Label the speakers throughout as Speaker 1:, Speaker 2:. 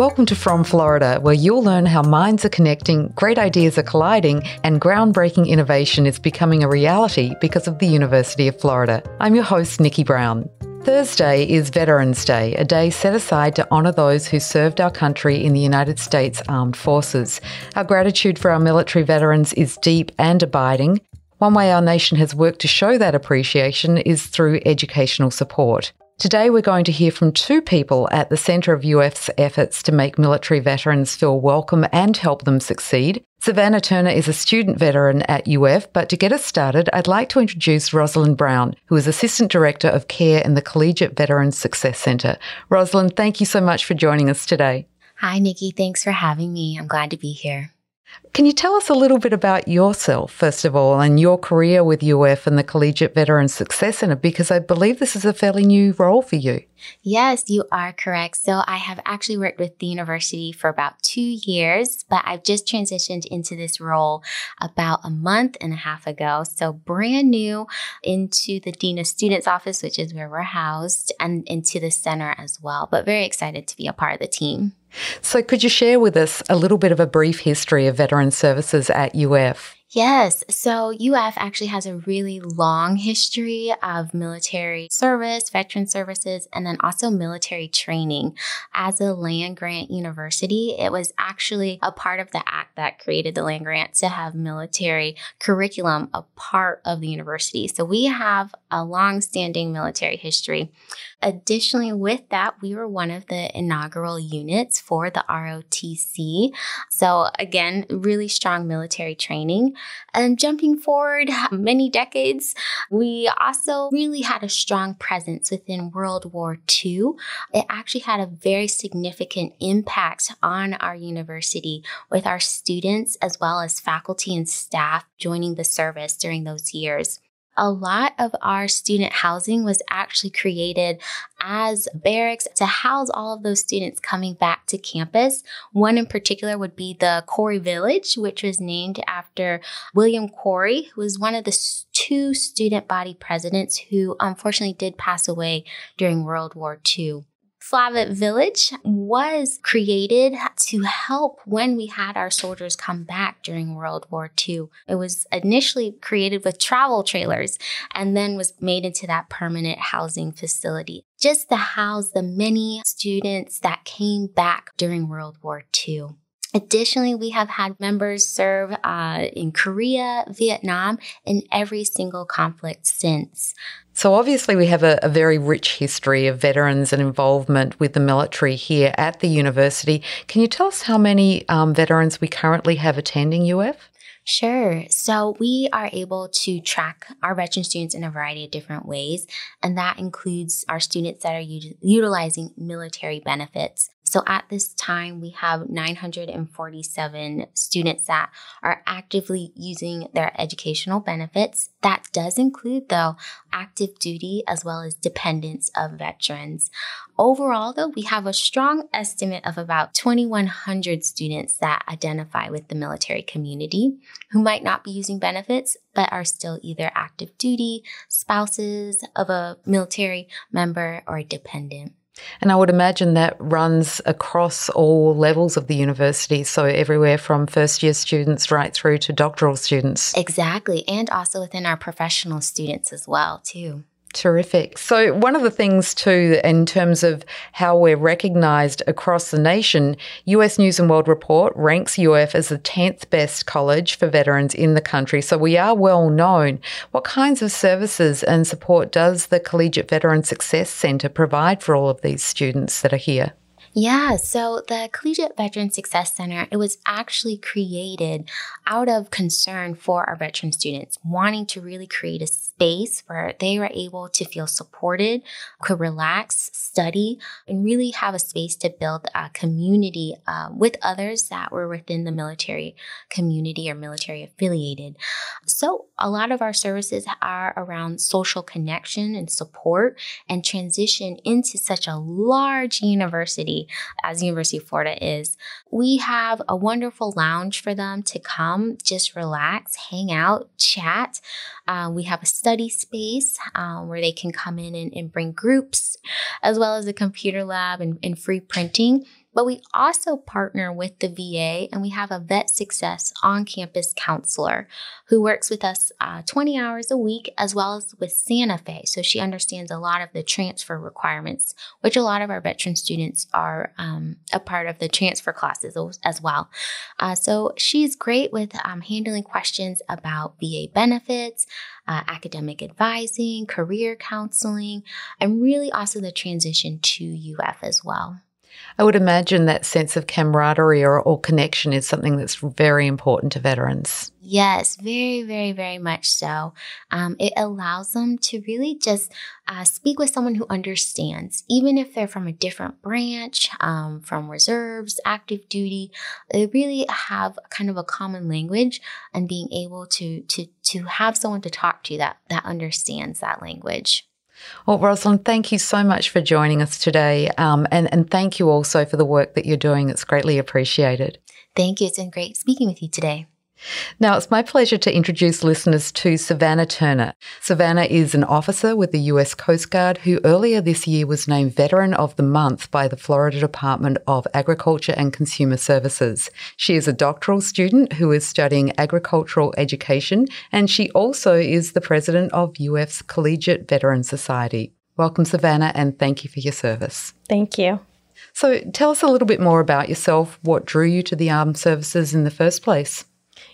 Speaker 1: Welcome to From Florida, where you'll learn how minds are connecting, great ideas are colliding, and groundbreaking innovation is becoming a reality because of the University of Florida. I'm your host, Nicci Brown. Thursday is Veterans Day, a day set aside to honour those who served our country in the United States Armed Forces. Our gratitude for our military veterans is deep and abiding. One way our nation has worked to show that appreciation is through educational support. Today, we're going to hear from two people at the centre of UF's efforts to make military veterans feel welcome and help them succeed. Savanna Turner is a student veteran at UF, but to get us started, I'd like to introduce Roselind Brown, who is Assistant Director of Care in the Collegiate Veterans Success Centre. Roselind, thank you so much for joining us today.
Speaker 2: Hi, Nicci. Thanks for having me. I'm glad to be here.
Speaker 1: Can you tell us a little bit about yourself, first of all, and your career with UF and the Collegiate Veteran Success Centre? Because I believe this is a fairly new role for you.
Speaker 2: Yes, you are correct. So I have actually worked with the university for about two years, but I've just transitioned into this role about a month and a half ago. So brand new into the Dean of Students office, which is where we're housed, and into the center as well. But very excited to be a part of the team.
Speaker 1: So, could you share with us a little bit of a brief history of veteran services at UF?
Speaker 2: Yes. So UF actually has a really long history of military service, veteran services, and then also military training. As a land grant university, it was actually a part of the act that created the land grant to have military curriculum a part of the university. So we have a long standing military history. Additionally, with that, we were one of the inaugural units for the ROTC. So again, really strong military training. And jumping forward many decades, we also really had a strong presence within World War II. It actually had a very significant impact on our university with our students as well as faculty and staff joining the service during those years a lot of our student housing was actually created as barracks to house all of those students coming back to campus. One in particular would be the Corry Village, which was named after William Corry, who was one of the two student body presidents who unfortunately did pass away during World War II. Flavet Village was created to help when we had our soldiers come back during World War II. It was initially created with travel trailers and then was made into that permanent housing facility just to house the many students that came back during World War II. Additionally, we have had members serve uh, in Korea, Vietnam, and every single conflict since.
Speaker 1: So, obviously, we have a, a, very rich history of veterans and involvement with the military here at the university. Can you tell us how many um, veterans we currently have attending UF?
Speaker 2: Sure. So we are able to track our veteran students in a variety of different ways, and that includes our students that are u- utilizing military benefits. So at this time, we have 947 students that are actively using their educational benefits. That does include, though, active duty as well as dependents of veterans. Overall, though, we have a strong estimate of about 2,100 students that identify with the military community who might not be using benefits, but are still either active duty, spouses of a military member, or dependent.
Speaker 1: And I would imagine that runs across all levels of the university. So, everywhere from first year students right through to doctoral students.
Speaker 2: Exactly. And also within our professional students as well, too.
Speaker 1: Terrific. So, one of the things, too, in terms of how we're recognised across the nation, US News and World Report ranks UF as the 10th best college for veterans in the country. So, we are well known. What kinds of services and support does the Collegiate Veteran Success Centre provide for all of these students that are here?
Speaker 2: Yeah, so the Collegiate Veteran Success Center, it was actually created out of concern for our veteran students, wanting to really create a space where they were able to feel supported, could relax, study, and really have a space to build a community uh, with others that were within the military community or military affiliated. So a lot of our services are around social connection and support and transition into such a large university as University of Florida is. We have a wonderful lounge for them to come, just relax, hang out, chat. Uh, we have a study space um, where they can come in and, and, bring groups, as well as a computer lab and, and free printing. But we also partner with the VA and we have a Vet Success on campus counselor who works with us uh, 20 hours a week as well as with Santa Fe. So she understands a lot of the transfer requirements, which a lot of our veteran students are um, a part of the transfer classes as well. Uh, so she's great with um, handling questions about VA benefits, uh, academic advising, career counseling, and really also the transition to UF as well.
Speaker 1: I would imagine that sense of camaraderie or, or, connection is something that's very important to veterans.
Speaker 2: Yes, very, very, very much so. Um, it allows them to really just uh, speak with someone who understands, even if they're from a different branch, um, from reserves, active duty. They really have kind of a common language, and being able to to to have someone to talk to that that understands that language.
Speaker 1: Well, Roselind, thank you so much for joining us today. Um, and, and thank you also for the work that you're doing. It's greatly appreciated.
Speaker 2: Thank you. It's been great speaking with you today.
Speaker 1: Now, it's my pleasure to introduce listeners to Savanna Turner. Savanna is an officer with the US Coast Guard who earlier this year was named Veteran of the Month by the Florida Department of Agriculture and Consumer Services. She is a doctoral student who is studying agricultural education, and she also is the president of UF's Collegiate Veteran Society. Welcome, Savanna, and thank you for your service.
Speaker 3: Thank you.
Speaker 1: So, tell us a little bit more about yourself. What drew you to the armed services in the first place?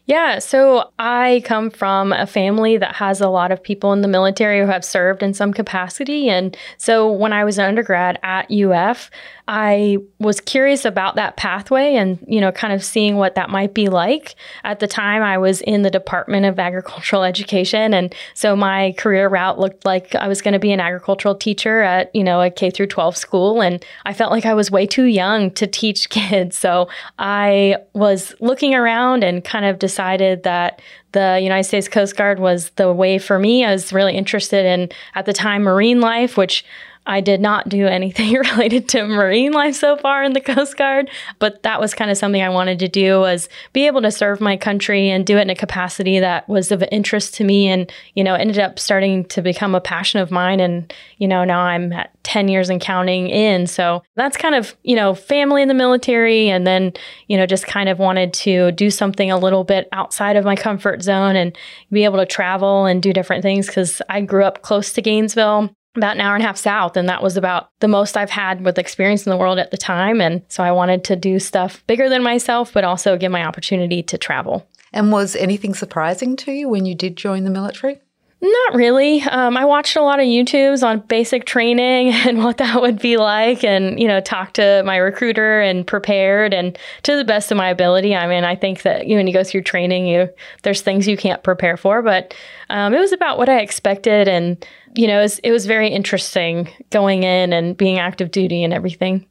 Speaker 3: Yeah, so I come from a family that has a lot of people in the military who have served in some capacity. And so when I was an undergrad at UF, I was curious about that pathway and, you know, kind of seeing what that might be like. At the time, I was in the Department of Agricultural Education. And so my career route looked like I was going to be an agricultural teacher at, you know, a K through 12 school. And I felt like I was way too young to teach kids. So I was looking around and kind of decided that the United States Coast Guard was the way for me. I was really interested in, at the time, marine life, which I did not do anything related to marine life so far in the Coast Guard, but that was kind of something I wanted to do was be able to serve my country and do it in a capacity that was of interest to me and, you know, ended up starting to become a passion of mine and, you know, now I'm at 10 years and counting in. So that's kind of, you know, family in the military and then, you know, just kind of wanted to do something a little bit outside of my comfort zone and be able to travel and do different things cuz I grew up close to Gainesville about an hour and a half south. And that was about the most I've had with experience in the world at the time. And so I wanted to do stuff bigger than myself, but also give my opportunity to travel.
Speaker 1: And was anything surprising to you when you did join the military?
Speaker 3: Not really. Um, I watched a lot of YouTubes on basic training and what that would be like, and you know, talked to my recruiter and prepared, and to the best of my ability. I mean, I think that you know, when you go through training, you there's things you can't prepare for, but um, it was about what I expected, and you know, it was, it was very interesting going in and being active duty and everything.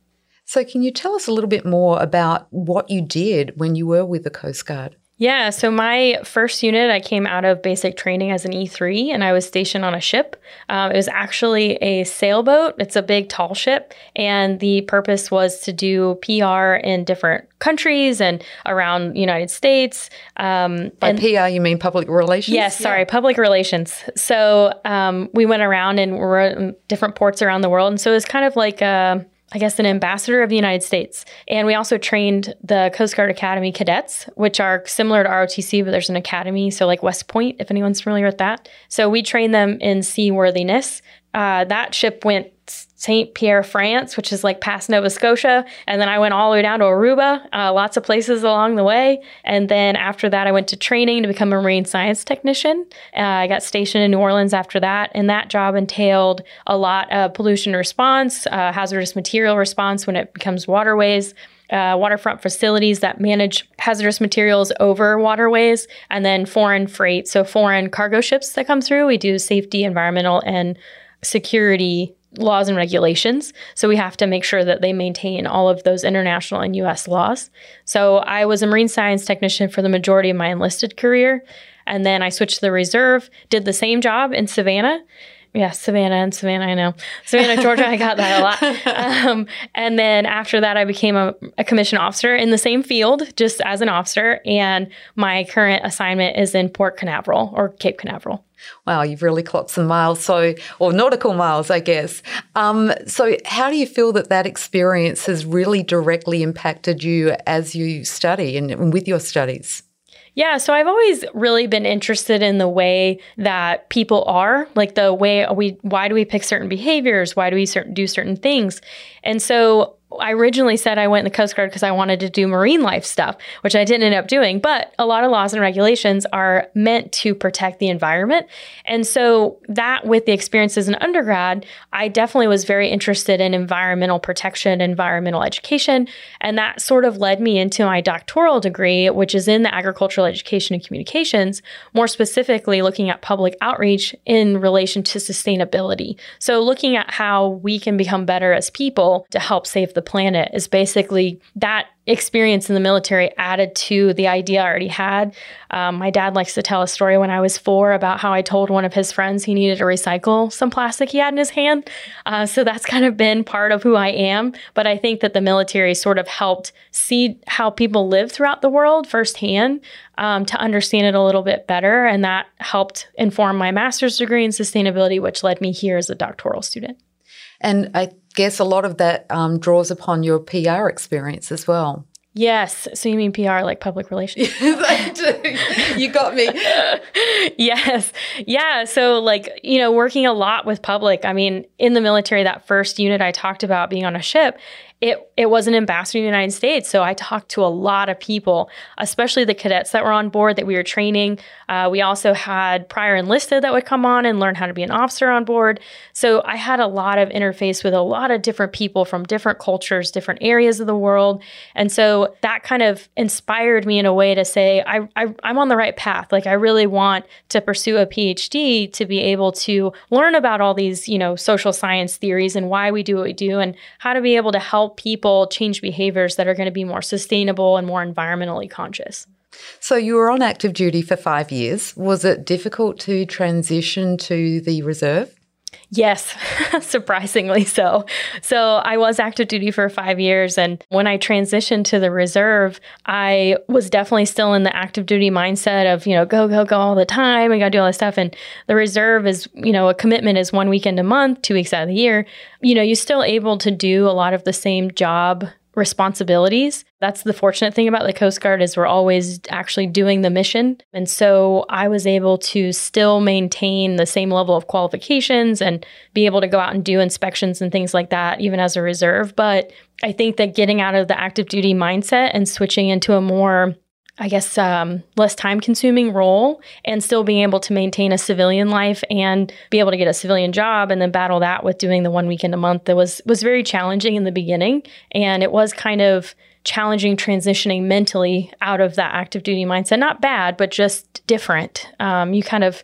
Speaker 1: So, can you tell us a little bit more about what you did when you were with the Coast Guard?
Speaker 3: Yeah, so my first unit, I came out of basic training as an E3 and I was stationed on a ship. Um, it was actually a sailboat, it's a big, tall ship. And the purpose was to do PR in different countries and around the United States.
Speaker 1: Um, By and, PR, you mean public relations?
Speaker 3: Yes, sorry, yeah. public relations. So um, we went around and were in different ports around the world. And so it was kind of like a, I guess, an ambassador of the United States. And we also trained the Coast Guard Academy cadets, which are similar to ROTC, but there's an academy. So, like West Point, if anyone's familiar with that. So, we train them in seaworthiness. Uh, that ship went St. Pierre, France, which is like past Nova Scotia. And then I went all the way down to Aruba, uh, lots of places along the way. And then after that, I went to training to become a marine science technician. Uh, I got stationed in New Orleans after that. And that job entailed a lot of pollution response, uh, hazardous material response when it becomes waterways. Uh, waterfront facilities that manage hazardous materials over waterways, and then foreign freight. So, foreign cargo ships that come through, we do safety, environmental, and security laws and regulations. So we have to make sure that they maintain all of those international and US laws. So I was a marine science technician for the majority of my enlisted career. And then I switched to the reserve, did the same job in Savannah, yeah, Savannah and Savannah, I know. Savannah, Georgia, I got that a lot. Um, and then after that, I became a, a commissioned officer in the same field, just as an officer. And my current assignment is in Port Canaveral or Cape Canaveral.
Speaker 1: Wow, you've really clocked some miles, so or nautical miles, I guess. Um, so, how do you feel that that experience has really directly impacted you as you study and with your studies?
Speaker 3: Yeah, so I've always really been interested in the way that people are, like the way we why do we pick certain behaviors, why do we certain, do certain things. And so I originally said I went in the Coast Guard because I wanted to do marine life stuff, which I didn't end up doing. But a lot of laws and regulations are meant to protect the environment. And so, that with the experience as an undergrad, I definitely was very interested in environmental protection, environmental education. And that sort of led me into my doctoral degree, which is in the agricultural education and communications, more specifically looking at public outreach in relation to sustainability. So, looking at how we can become better as people to help save the planet is basically that experience in the military added to the idea I already had. Um, my dad likes to tell a story when I was four about how I told one of his friends he needed to recycle some plastic he had in his hand. Uh, so that's kind of been part of who I am. But I think that the military sort of helped see how people live throughout the world firsthand um, to understand it a little bit better. And that helped inform my master's degree in sustainability, which led me here as a doctoral student.
Speaker 1: And I guess a lot of that um, draws upon your PR experience as well.
Speaker 3: Yes. So you mean PR like public relations?
Speaker 1: Yes, I do. You got me.
Speaker 3: yes. Yeah. So, like, you know, working a lot with public. I mean, in the military, that first unit I talked about being on a ship, it it was an ambassador in the United States. So I talked to a lot of people, especially the cadets that were on board that we were training. Uh, we also had prior enlisted that would come on and learn how to be an officer on board. So I had a lot of interface with a lot of different people from different cultures, different areas of the world, and so that kind of inspired me in a way to say I, I I'm on the right path. Like I really want to pursue a PhD to be able to learn about all these you know social science theories and why we do what we do and how to be able to help help people change behaviors that are going to be more sustainable and more environmentally conscious.
Speaker 1: So you were on active duty for five years. Was it difficult to transition to the reserve?
Speaker 3: Yes, surprisingly so. So I was active duty for five years. And when I transitioned to the reserve, I was definitely still in the active duty mindset of, you know, go, go, go all the time. I got to do all this stuff. And the reserve is, you know, a commitment is one weekend a month, two weeks out of the year. You know, you're still able to do a lot of the same job responsibilities. That's the fortunate thing about the Coast Guard is we're always actually doing the mission. And so I was able to still maintain the same level of qualifications and be able to go out and do inspections and things like that even as a reserve, but I think that getting out of the active duty mindset and switching into a more I guess, um, less time consuming role and still being able to maintain a civilian life and be able to get a civilian job and then battle that with doing the one weekend a month that was was very challenging in the beginning and it was kind of challenging transitioning mentally out of that active duty mindset not bad but just different um, you kind of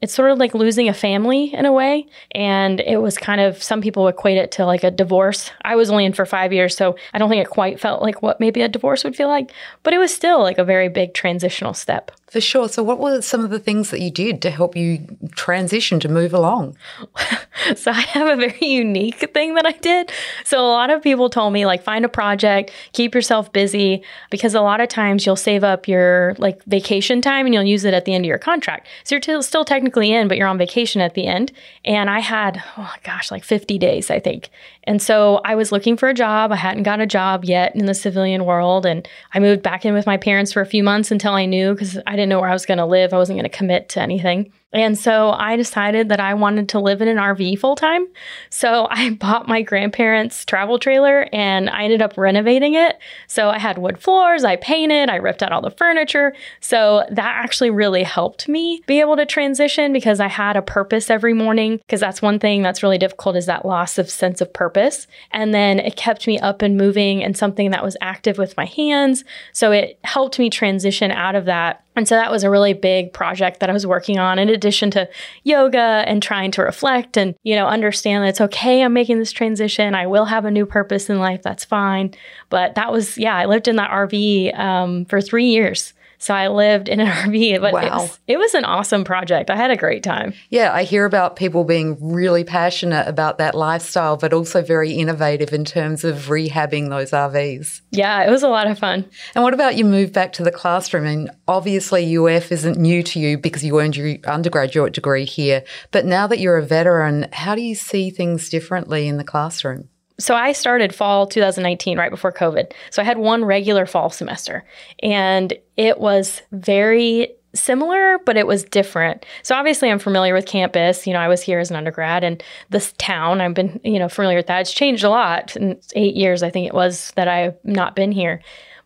Speaker 3: it's sort of like losing a family in a way. And it was kind of, some people equate it to like a divorce. I was only in for five years, so I don't think it quite felt like what maybe a divorce would feel like, but it was still like a very big transitional step.
Speaker 1: For sure. So, what were some of the things that you did to help you transition to move along?
Speaker 3: so, I have a very unique thing that I did. So, a lot of people told me, like, find a project, keep yourself busy, because a lot of times you'll save up your like vacation time and you'll use it at the end of your contract. So, you're t- still technically in, but you're on vacation at the end. And I had, oh gosh, like 50 days, I think. And so I was looking for a job. I hadn't got a job yet in the civilian world. And I moved back in with my parents for a few months until I knew because I didn't know where I was going to live. I wasn't going to commit to anything. And so I decided that I wanted to live in an RV full time. So I bought my grandparents' travel trailer and I ended up renovating it. So I had wood floors, I painted, I ripped out all the furniture. So that actually really helped me be able to transition because I had a purpose every morning. Because that's one thing that's really difficult is that loss of sense of purpose. And then it kept me up and moving and something that was active with my hands. So it helped me transition out of that and so that was a really big project that I was working on in addition to yoga and trying to reflect and, you know, understand that it's okay. I'm making this transition. I will have a new purpose in life. That's fine. But that was, yeah, I lived in that RV um, for three years. So I lived in an RV, but
Speaker 1: wow.
Speaker 3: it, was, it was an awesome project. I had a great time.
Speaker 1: Yeah, I hear about people being really passionate about that lifestyle, but also very innovative in terms of rehabbing those RVs.
Speaker 3: Yeah, it was a lot of fun.
Speaker 1: And what about you move back to the classroom? And obviously, UF isn't new to you because you earned your undergraduate degree here. But now that you're a veteran, how do you see things differently in the classroom?
Speaker 3: So I started fall 2019 right before COVID. So I had one regular fall semester and it was very similar, but it was different. So obviously I'm familiar with campus. You know, I was here as an undergrad and this town, I've been, you know, familiar with that. It's changed a lot in eight years, I think it was that I've not been here.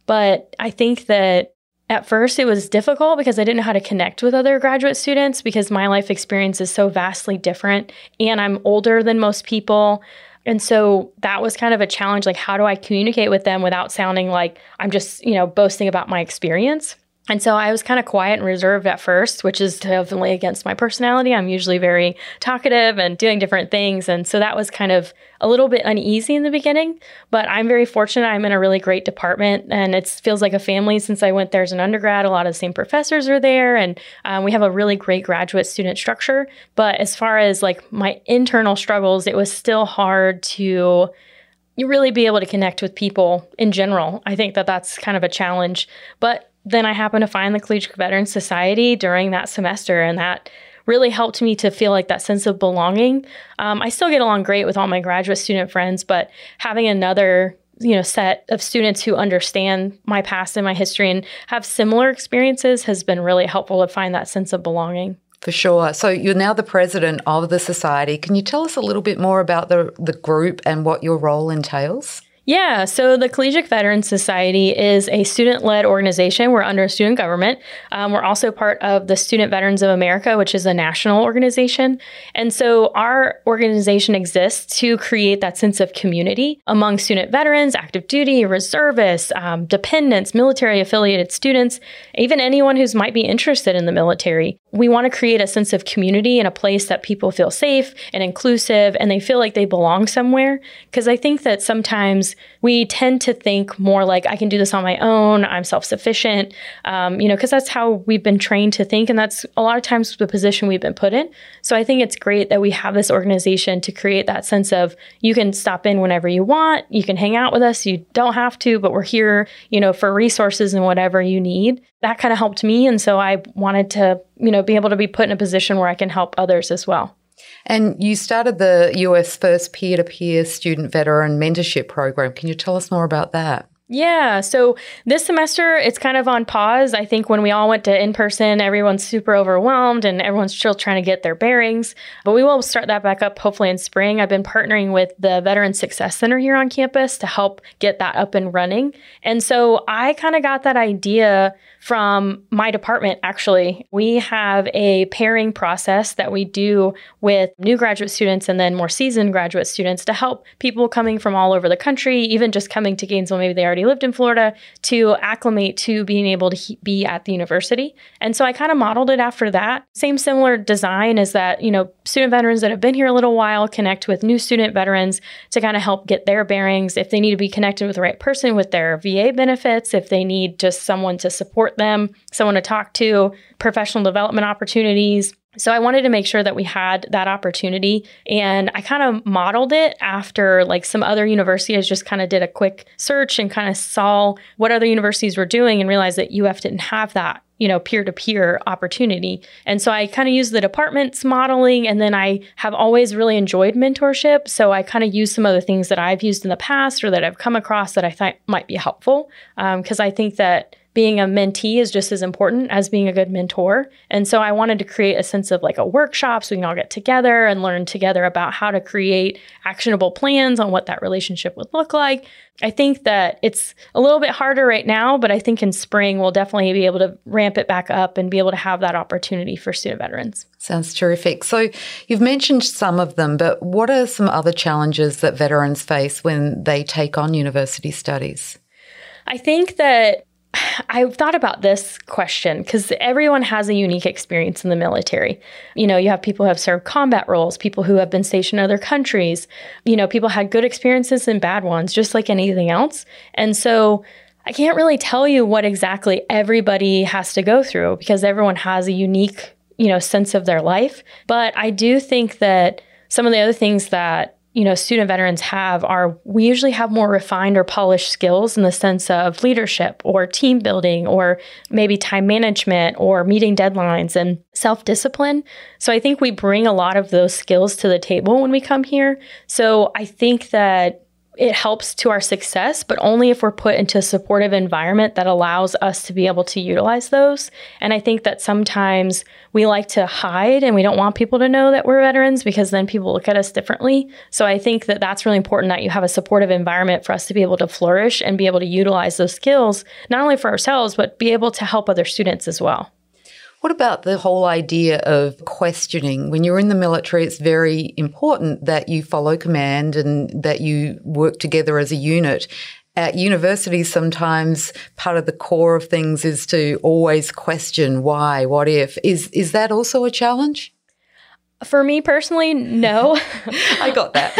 Speaker 3: But I think that at first it was difficult because I didn't know how to connect with other graduate students because my life experience is so vastly different and I'm older than most people. And so that was kind of a challenge like how do I communicate with them without sounding like I'm just, you know, boasting about my experience? And so I was kind of quiet and reserved at first, which is definitely against my personality. I'm usually very talkative and doing different things. And so that was kind of a little bit uneasy in the beginning, but I'm very fortunate. I'm in a really great department and it feels like a family since I went there as an undergrad. A lot of the same professors are there and um, we have a really great graduate student structure. But as far as like my internal struggles, it was still hard to you really be able to connect with people in general. I think that that's kind of a challenge. But then I happened to find the Collegiate Veterans Society during that semester, and that really helped me to feel like that sense of belonging. Um, I still get along great with all my graduate student friends, but having another you know set of students who understand my past and my history and have similar experiences has been really helpful to find that sense of belonging.
Speaker 1: For sure. So you're now the president of the society. Can you tell us a little bit more about the the group and what your role entails?
Speaker 3: Yeah, so the Collegiate Veterans Society is a student led organization. We're under student government. Um, we're also part of the Student Veterans of America, which is a national organization. And so our organization exists to create that sense of community among student veterans, active duty, reservists, um, dependents, military affiliated students, even anyone who's might be interested in the military. We want to create a sense of community and a place that people feel safe and inclusive and they feel like they belong somewhere. Because I think that sometimes we tend to think more like I can do this on my own. I'm self sufficient, um, you know, because that's how we've been trained to think, and that's a lot of times the position we've been put in. So I think it's great that we have this organization to create that sense of you can stop in whenever you want, you can hang out with us, you don't have to, but we're here, you know, for resources and whatever you need. That kind of helped me, and so I wanted to, you know, be able to be put in a position where I can help others as well.
Speaker 1: And you started the US first peer to peer student veteran mentorship program. Can you tell us more about that?
Speaker 3: Yeah. So this semester, it's kind of on pause. I think when we all went to in person, everyone's super overwhelmed and everyone's still trying to get their bearings. But we will start that back up hopefully in spring. I've been partnering with the Veteran Success Center here on campus to help get that up and running. And so I kind of got that idea from my department, actually. We have a pairing process that we do with new graduate students and then more seasoned graduate students to help people coming from all over the country, even just coming to Gainesville, maybe they already lived in Florida, to acclimate to being able to he- be at the university. And so I kind of modeled it after that. Same similar design is that, you know, student veterans that have been here a little while connect with new student veterans to kind of help get their bearings. If they need to be connected with the right person with their VA benefits, if they need just someone to support them, someone to talk to, professional development opportunities. So I wanted to make sure that we had that opportunity and I kind of modeled it after like some other universities just kind of did a quick search and kind of saw what other universities were doing and realized that UF didn't have that you know, peer to peer opportunity. And so I kind of use the department's modeling, and then I have always really enjoyed mentorship. So I kind of use some of the things that I've used in the past or that I've come across that I thought might be helpful. Because um, I think that being a mentee is just as important as being a good mentor. And so I wanted to create a sense of like a workshop so we can all get together and learn together about how to create actionable plans on what that relationship would look like. I think that it's a little bit harder right now, but I think in spring we'll definitely be able to ramp it back up and be able to have that opportunity for student veterans.
Speaker 1: Sounds terrific. So you've mentioned some of them, but what are some other challenges that veterans face when they take on university studies?
Speaker 3: I think that I've thought about this question because everyone has a unique experience in the military. You know, you have people who have served combat roles, people who have been stationed in other countries. You know, people had good experiences and bad ones, just like anything else. And so I can't really tell you what exactly everybody has to go through because everyone has a unique, you know, sense of their life. But I do think that some of the other things that you know student veterans have are we usually have more refined or polished skills in the sense of leadership or team building or maybe time management or meeting deadlines and self-discipline. So i think we bring a lot of those skills to the table when we come here. So i think that it helps to our success, but only if we're put into a supportive environment that allows us to be able to utilize those. And I think that sometimes we like to hide and we don't want people to know that we're veterans because then people look at us differently. So I think that that's really important that you have a supportive environment for us to be able to flourish and be able to utilize those skills, not only for ourselves, but be able to help other students as well.
Speaker 1: What about the whole idea of questioning? When you're in the military, it's very important that you follow command and that you work together as a unit. At universities, sometimes part of the core of things is to always question why, what if. Is is that also a challenge?
Speaker 3: For me personally, no.
Speaker 1: I got that.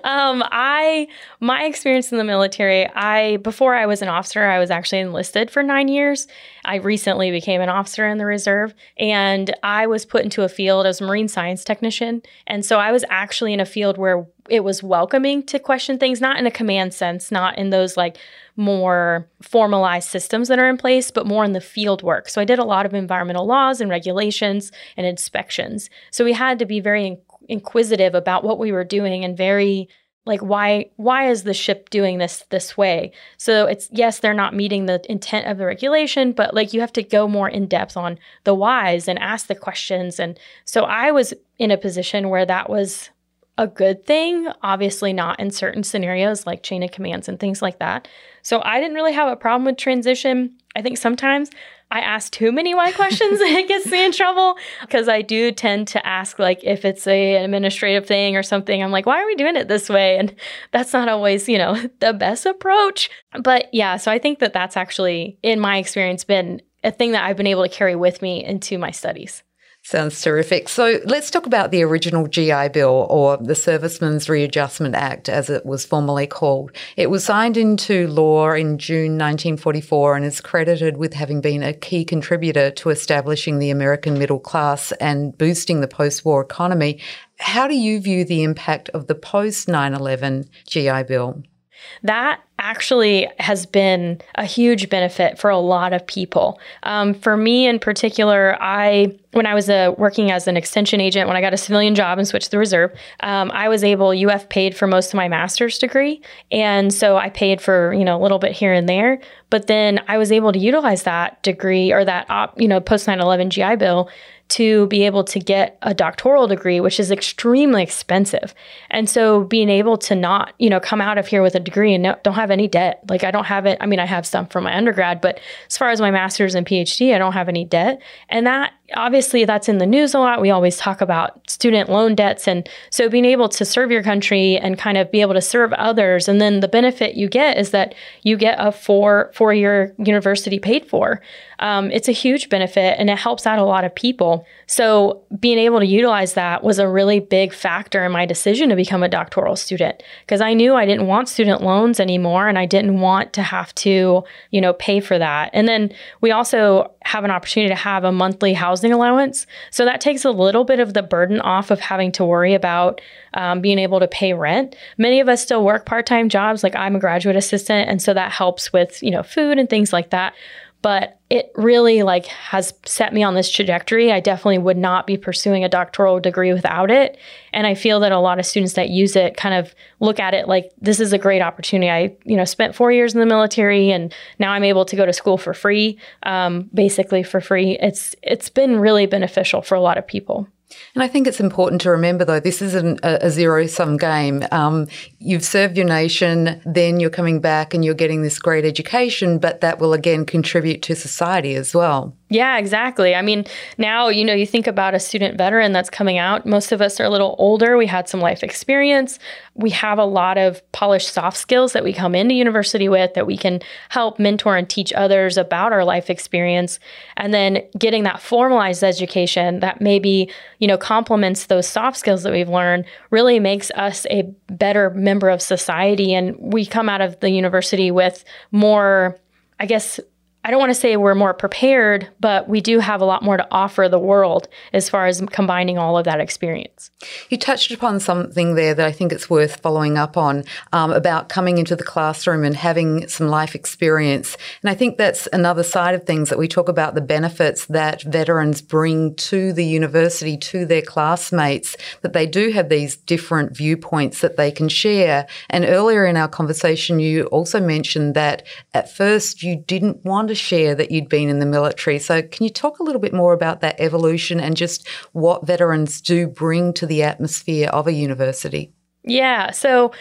Speaker 3: um, I my experience in the military, I before I was an officer, I was actually enlisted for nine years. I recently became an officer in the reserve, and I was put into a field as a marine science technician, and so I was actually in a field where it was welcoming to question things, not in a command sense, not in those like more formalized systems that are in place, but more in the field work. So I did a lot of environmental laws and regulations and inspections. So we had to be very inquisitive about what we were doing and very like why why is the ship doing this this way so it's yes they're not meeting the intent of the regulation but like you have to go more in depth on the whys and ask the questions and so i was in a position where that was a good thing, obviously not in certain scenarios like chain of commands and things like that. So I didn't really have a problem with transition. I think sometimes I ask too many why questions and it gets me in trouble because I do tend to ask like if it's a, an administrative thing or something. I'm like, why are we doing it this way? And that's not always, you know, the best approach. But yeah, so I think that that's actually in my experience been a thing that I've been able to carry with me into my studies.
Speaker 1: Sounds terrific. So let's talk about the original GI Bill or the Servicemen's Readjustment Act, as it was formerly called. It was signed into law in June 1944 and is credited with having been a key contributor to establishing the American middle class and boosting the post war economy. How do you view the impact of the post 9 11 GI Bill?
Speaker 3: That actually has been a huge benefit for a lot of people. Um, for me in particular, I when I was uh, working as an extension agent, when I got a civilian job and switched to the reserve, um, I was able. UF paid for most of my master's degree, and so I paid for you know a little bit here and there. But then I was able to utilize that degree or that op, you know post 9/11 GI Bill to be able to get a doctoral degree, which is extremely expensive. And so being able to not, you know, come out of here with a degree and no, don't have any debt. Like I don't have it. I mean, I have some from my undergrad, but as far as my master's and PhD, I don't have any debt. And that obviously that's in the news a lot. We always talk about student loan debts. And so being able to serve your country and kind of be able to serve others. And then the benefit you get is that you get a four, four year university paid for. Um, it's a huge benefit and it helps out a lot of people. So being able to utilize that was a really big factor in my decision to become a doctoral student because I knew I didn't want student loans anymore and I didn't want to have to, you know, pay for that. And then we also have an opportunity to have a monthly housing allowance. So that takes a little bit of the burden off of having to worry about um, being able to pay rent. Many of us still work part time jobs. Like I'm a graduate assistant, and so that helps with you know food and things like that but it really like has set me on this trajectory. I definitely would not be pursuing a doctoral degree without it. And I feel that a lot of students that use it kind of look at it like this is a great opportunity. I, you know, spent four years in the military and now I'm able to go to school for free, um, basically for free. It's it's been really beneficial for a lot of people.
Speaker 1: And I think it's important to remember, though, this isn't a, a zero sum game. Um, you've served your nation, then you're coming back and you're getting this great education, but that will again contribute to society as well.
Speaker 3: Yeah, exactly. I mean, now, you know, you think about a student veteran that's coming out. Most of us are a little older. We had some life experience. We have a lot of polished soft skills that we come into university with that we can help mentor and teach others about our life experience. And then getting that formalized education that maybe, you know, complements those soft skills that we've learned really makes us a better member of society. And we come out of the university with more, I guess, I don't want to say we're more prepared, but we do have a lot more to offer the world as far as combining all of that experience.
Speaker 1: You touched upon something there that I think it's worth following up on um, about coming into the classroom and having some life experience. And I think that's another side of things that we talk about the benefits that veterans bring to the university, to their classmates, that they do have these different viewpoints that they can share. And earlier in our conversation, you also mentioned that at first you didn't want to share that you'd been in the military. So, can you talk a little bit more about that evolution and just what veterans do bring to the atmosphere of a university?
Speaker 3: Yeah. So,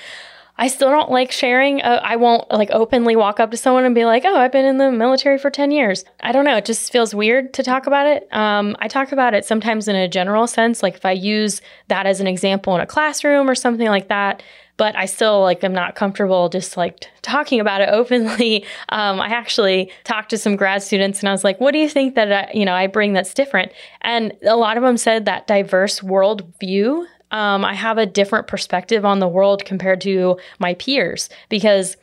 Speaker 3: I still don't like sharing. Uh, I won't like openly walk up to someone and be like, "Oh, I've been in the military for ten years." I don't know. It just feels weird to talk about it. Um, I talk about it sometimes in a general sense, like if I use that as an example in a classroom or something like that but I still like am not comfortable just like talking about it openly. Um, I actually talked to some grad students and I was like, "What do you think that I, you know I bring that's different?" And a lot of them said that diverse world view. Um, I have a different perspective on the world compared to my peers because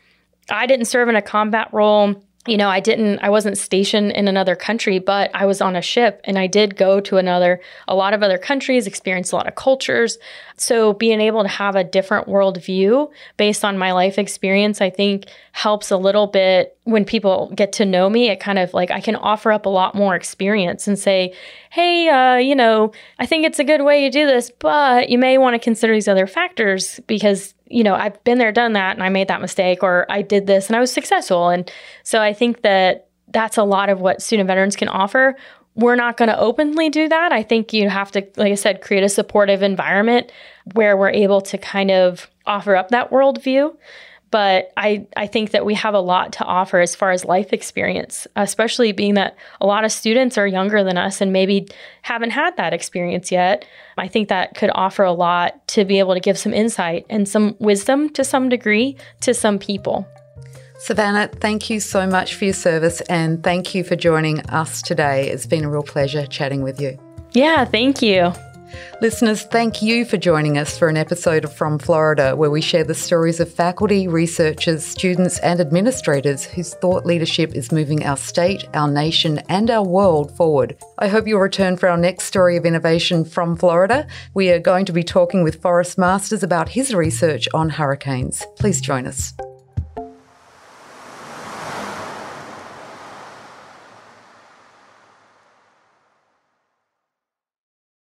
Speaker 3: I didn't serve in a combat role you know, I didn't, I wasn't stationed in another country, but I was on a ship and I did go to another, a lot of other countries, experience a lot of cultures. So being able to have a different worldview based on my life experience, I think helps a little bit when people get to know me. It kind of like I can offer up a lot more experience and say, hey, uh, you know, I think it's a good way to do this, but you may want to consider these other factors because you know, I've been there, done that, and I made that mistake, or I did this and I was successful. And so I think that that's a lot of what student veterans can offer. We're not going to openly do that. I think you have to, like I said, create a supportive environment where we're able to kind of offer up that worldview. But I, I think that we have a lot to offer as far as life experience, especially being that a lot of students are younger than us and maybe haven't had that experience yet. I think that could offer a lot to be able to give some insight and some wisdom to some degree to some people.
Speaker 1: Savanna, thank you so much for your service and thank you for joining us today. It's been a real pleasure chatting with you.
Speaker 3: Yeah, thank you.
Speaker 1: Listeners, thank you for joining us for an episode of From Florida, where we share the stories of faculty, researchers, students, and administrators whose thought leadership is moving our state, our nation, and our world forward. I hope you'll return for our next story of innovation from Florida. We are going to be talking with Forrest Masters about his research on hurricanes. Please join us.